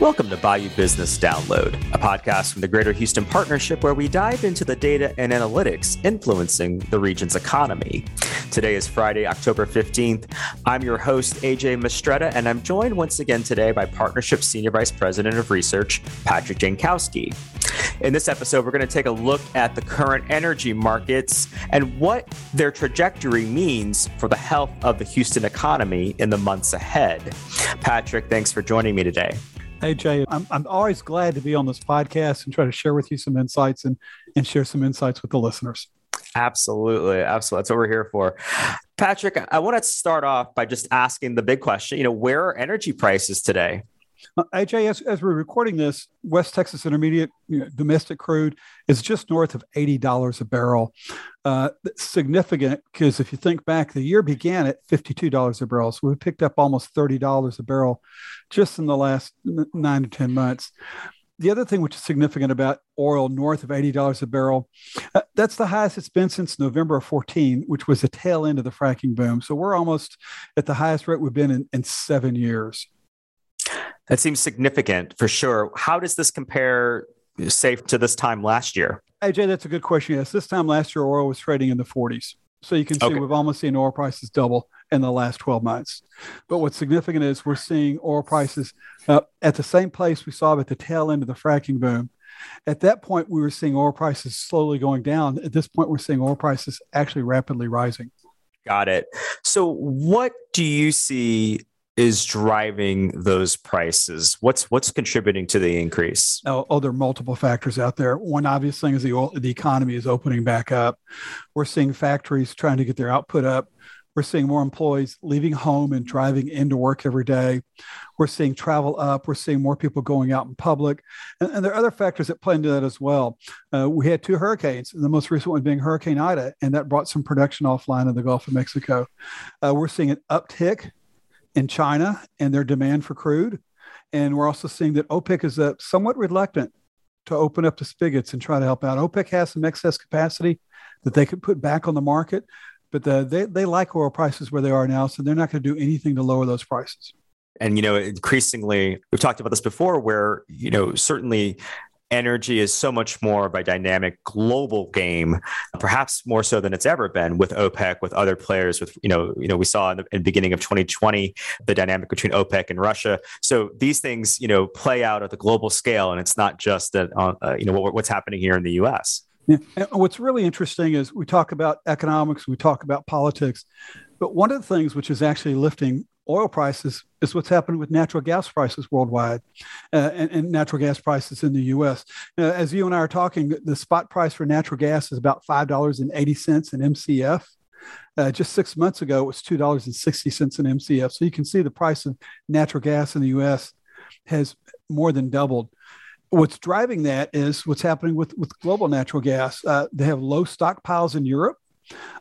Welcome to Bayou Business Download, a podcast from the Greater Houston Partnership where we dive into the data and analytics influencing the region's economy. Today is Friday, October 15th. I'm your host, AJ Mistretta, and I'm joined once again today by Partnership Senior Vice President of Research, Patrick Jankowski. In this episode, we're going to take a look at the current energy markets and what their trajectory means for the health of the Houston economy in the months ahead. Patrick, thanks for joining me today. Hey, Jay, I'm, I'm always glad to be on this podcast and try to share with you some insights and, and share some insights with the listeners. Absolutely. Absolutely. That's what we're here for. Patrick, I want to start off by just asking the big question, you know, where are energy prices today? Uh, AJ, as, as, we're recording this, West Texas Intermediate you know, domestic crude is just north of $80 a barrel. Uh, significant because if you think back, the year began at $52 a barrel. So we picked up almost $30 a barrel just in the last nine to 10 months. The other thing which is significant about oil north of $80 a barrel, uh, that's the highest it's been since November of 14, which was the tail end of the fracking boom. So we're almost at the highest rate we've been in, in seven years. That seems significant for sure. How does this compare, say, to this time last year? AJ, that's a good question. Yes, this time last year, oil was trading in the 40s. So you can see okay. we've almost seen oil prices double in the last 12 months. But what's significant is we're seeing oil prices uh, at the same place we saw at the tail end of the fracking boom. At that point, we were seeing oil prices slowly going down. At this point, we're seeing oil prices actually rapidly rising. Got it. So, what do you see is driving those prices? What's what's contributing to the increase? Oh, oh, there are multiple factors out there. One obvious thing is the oil, the economy is opening back up. We're seeing factories trying to get their output up. We're seeing more employees leaving home and driving into work every day. We're seeing travel up. We're seeing more people going out in public. And, and there are other factors that play into that as well. Uh, we had two hurricanes, the most recent one being Hurricane Ida, and that brought some production offline in the Gulf of Mexico. Uh, we're seeing an uptick in China and their demand for crude. And we're also seeing that OPEC is uh, somewhat reluctant to open up the spigots and try to help out. OPEC has some excess capacity that they could put back on the market, but the, they, they like oil prices where they are now, so they're not going to do anything to lower those prices. And, you know, increasingly, we've talked about this before, where, you know, certainly energy is so much more of a dynamic global game, perhaps more so than it's ever been with OPEC, with other players. With you know, you know, we saw in the, in the beginning of 2020 the dynamic between OPEC and Russia. So these things, you know, play out at the global scale, and it's not just that uh, uh, you know what, what's happening here in the U.S. Yeah. What's really interesting is we talk about economics, we talk about politics, but one of the things which is actually lifting oil prices is what's happening with natural gas prices worldwide uh, and, and, natural gas prices in the US. Uh, as you and I are talking, the spot price for natural gas is about $5.80 an MCF. Uh, just six months ago, it was $2.60 an MCF. So you can see the price of natural gas in the US has more than doubled. What's driving that is what's happening with, with global natural gas. Uh, they have low stockpiles in Europe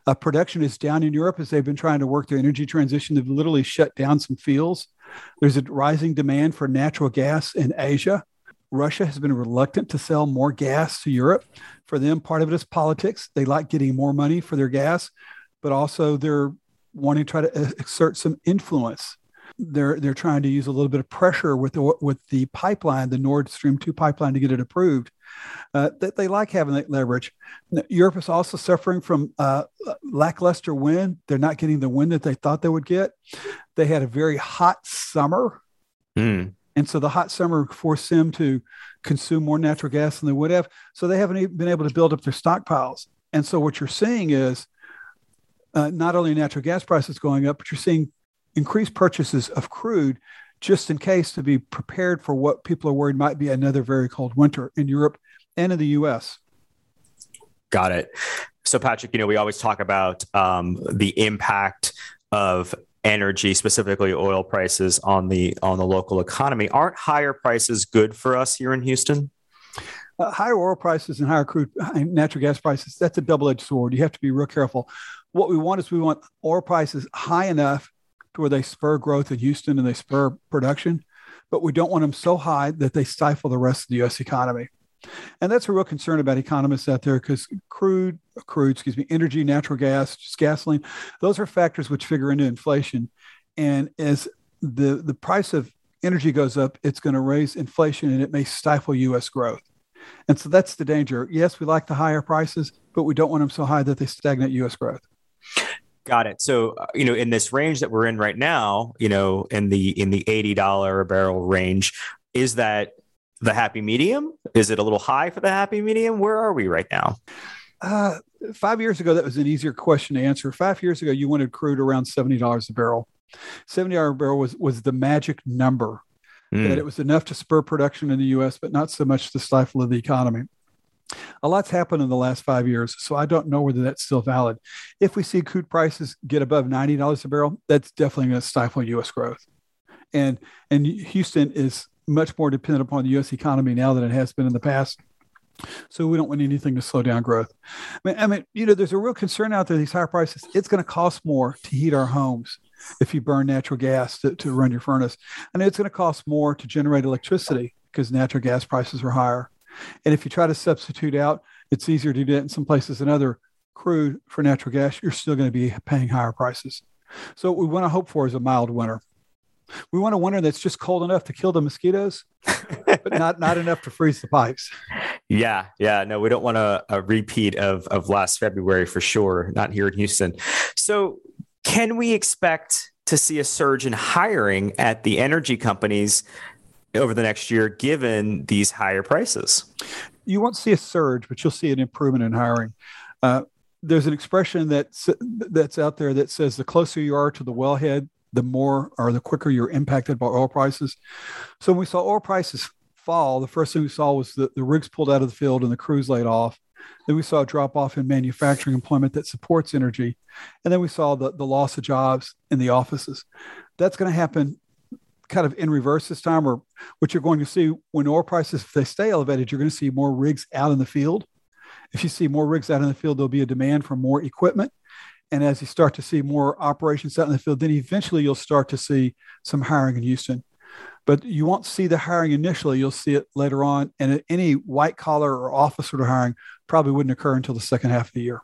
uh, production is down in Europe as they've been trying to work their energy transition. They've literally shut down some fields. There's a rising demand for natural gas in Asia. Russia has been reluctant to sell more gas to Europe. For them, part of it is politics. They like getting more money for their gas, but also they're wanting to try to exert some influence. They're they're trying to use a little bit of pressure with the, with the pipeline, the Nord Stream two pipeline, to get it approved uh, that they like having that leverage. Europe is also suffering from uh, lackluster wind. They're not getting the wind that they thought they would get. They had a very hot summer. Mm. And so the hot summer forced them to consume more natural gas than they would have. So they haven't been able to build up their stockpiles. And so what you're seeing is uh, not only natural gas prices going up, but you're seeing increased purchases of crude just in case to be prepared for what people are worried might be another very cold winter in Europe and in the US. Got it. So, Patrick, you know, we always talk about um, the impact of energy, specifically oil prices, on the on the local economy. Aren't higher prices good for us here in Houston? Uh, higher oil prices and higher crude natural gas prices, that's a double edged sword. You have to be real careful. What we want is we want oil prices high enough to where they spur growth in Houston and they spur production, but we don't want them so high that they stifle the rest of the US economy. And that's a real concern about economists out there because crude, crude, excuse me, energy, natural gas, gasoline, those are factors which figure into inflation. And as the, the price of energy goes up, it's going to raise inflation and it may stifle U.S. growth. And so that's the danger. Yes, we like the higher prices, but we don't want them so high that they stagnate U.S. growth. Got it. So, uh, you know, in this range that we're in right now, you know, in the in the eighty dollar a barrel range, is that the happy medium? Is it a little high for the happy medium? Where are we right now? Uh, five years ago, that was an easier question to answer. Five years ago, you wanted crude around seventy dollars a barrel. Seventy dollars a barrel was was the magic number. Mm. That it was enough to spur production in the U.S., but not so much to stifle the economy. A lot's happened in the last five years, so I don't know whether that's still valid. If we see crude prices get above ninety dollars a barrel, that's definitely going to stifle U.S. growth. And and Houston is much more dependent upon the U.S. economy now than it has been in the past. So we don't want anything to slow down growth. I mean, I mean, you know, there's a real concern out there. These higher prices, it's going to cost more to heat our homes if you burn natural gas to, to run your furnace, and it's going to cost more to generate electricity because natural gas prices are higher. And if you try to substitute out, it's easier to do that in some places than other crude for natural gas, you're still going to be paying higher prices. So what we want to hope for is a mild winter. We want a winter that's just cold enough to kill the mosquitoes, but not not enough to freeze the pipes. Yeah, yeah. No, we don't want a, a repeat of of last February for sure. Not here in Houston. So, can we expect to see a surge in hiring at the energy companies over the next year, given these higher prices? You won't see a surge, but you'll see an improvement in hiring. Uh, there's an expression that's that's out there that says the closer you are to the wellhead, the more or the quicker you're impacted by oil prices. So when we saw oil prices fall, the first thing we saw was the, the rigs pulled out of the field and the crews laid off. Then we saw a drop off in manufacturing employment that supports energy. And then we saw the, the loss of jobs in the offices. That's going to happen kind of in reverse this time, or what you're going to see when oil prices, if they stay elevated, you're going to see more rigs out in the field. If you see more rigs out in the field, there'll be a demand for more equipment. And as you start to see more operations out in the field, then eventually you'll start to see some hiring in Houston. But you won't see the hiring initially, you'll see it later on. And any white collar or office sort of hiring probably wouldn't occur until the second half of the year.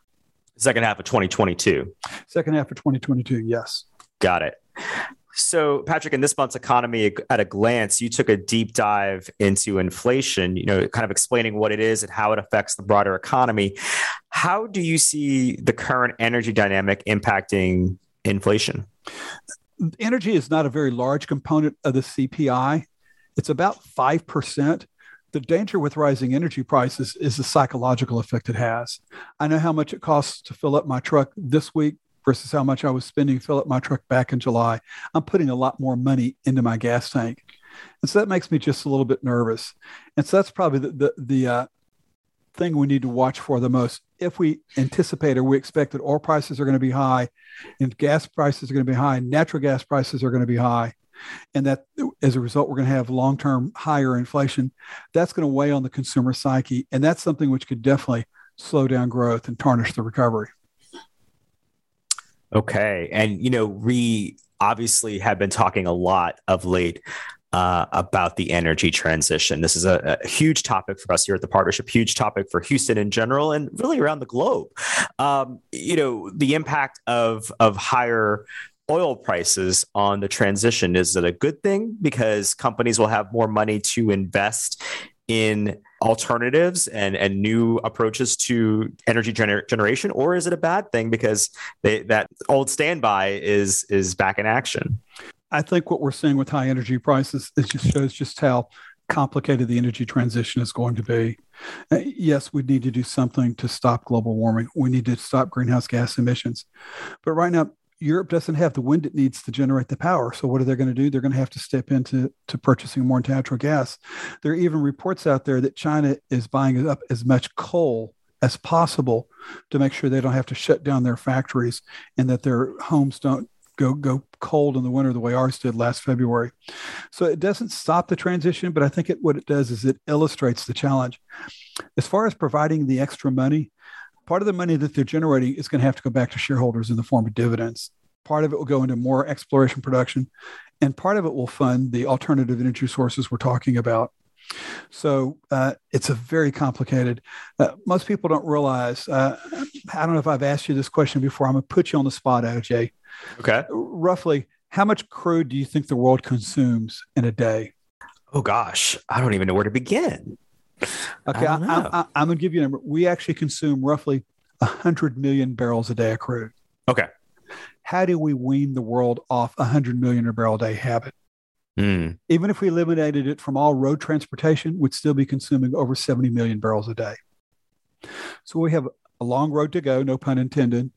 Second half of 2022. Second half of 2022, yes. Got it. So, Patrick, in this month's economy at a glance, you took a deep dive into inflation, you know, kind of explaining what it is and how it affects the broader economy. How do you see the current energy dynamic impacting inflation? Energy is not a very large component of the CPI. It's about 5%. The danger with rising energy prices is the psychological effect it has. I know how much it costs to fill up my truck this week versus how much I was spending fill up my truck back in July. I'm putting a lot more money into my gas tank. And so that makes me just a little bit nervous. And so that's probably the, the, the uh, thing we need to watch for the most. If we anticipate or we expect that oil prices are going to be high and gas prices are going to be high, natural gas prices are going to be high, and that as a result, we're going to have long term higher inflation, that's going to weigh on the consumer psyche. And that's something which could definitely slow down growth and tarnish the recovery. Okay. And, you know, we obviously have been talking a lot of late uh, about the energy transition. This is a, a, huge topic for us here at the partnership, huge topic for Houston in general, and really around the globe. Um, you know, the impact of of higher oil prices on the transition is it a good thing because companies will have more money to invest in alternatives and and new approaches to energy gener- generation or is it a bad thing because they, that old standby is is back in action? I think what we're seeing with high energy prices it just shows just how complicated the energy transition is going to be. Uh, yes we need to do something to stop global warming. We need to stop greenhouse gas emissions. But right now Europe doesn't have the wind it needs to generate the power. So what are they going to do? They're going to have to step into to purchasing more natural gas. There are even reports out there that China is buying up as much coal as possible to make sure they don't have to shut down their factories and that their homes don't go go cold in the winter the way ours did last February. So it doesn't stop the transition, but I think it, what it does is it illustrates the challenge. As far as providing the extra money, part of the money that they're generating is going to have to go back to shareholders in the form of dividends. Part of it will go into more exploration production, and part of it will fund the alternative energy sources we're talking about. So uh, it's a very complicated. Uh, most people don't realize. Uh, I don't know if I've asked you this question before. I'm going to put you on the spot, AJ. Okay. Roughly, How much crude do you think the world consumes in a day? Oh gosh, I don't even know where to begin. Okay, I am going to give you a number. We actually consume roughly 100 million barrels a day of crude. Okay. How do we wean the world off 100 million barrel a day habit? Mm. Even if we eliminated it from all road transportation, we'd still be consuming over 70 million barrels a day. So we have a long road to go, no pun intended,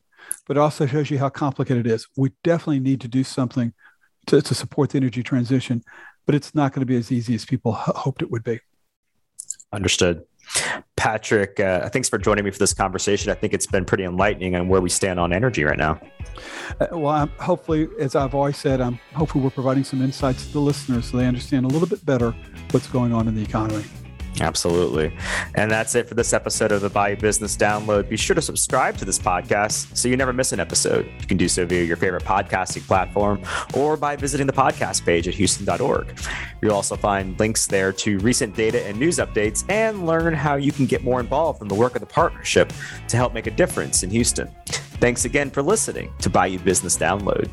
but it also shows you how complicated it is. We definitely need to do something to, to support the energy transition, but it's not going to be as easy as people h- hoped it would be. Understood. Patrick, uh, thanks for joining me for this conversation. I think it's been pretty enlightening on where we stand on energy right now. Uh, well, I'm, hopefully, as I've always said, I'm hopefully we're providing some insights to the listeners so they understand a little bit better what's going on in the economy. Absolutely. And that's it for this episode of the Bayou Business Download. Be sure to subscribe to this podcast so you never miss an episode. You can do so via your favorite podcasting platform or by visiting the podcast page at houston.org. You'll also find links there to recent data and news updates and learn how you can get more involved in the work of the partnership to help make a difference in Houston. Thanks again for listening to Bayou Business Download.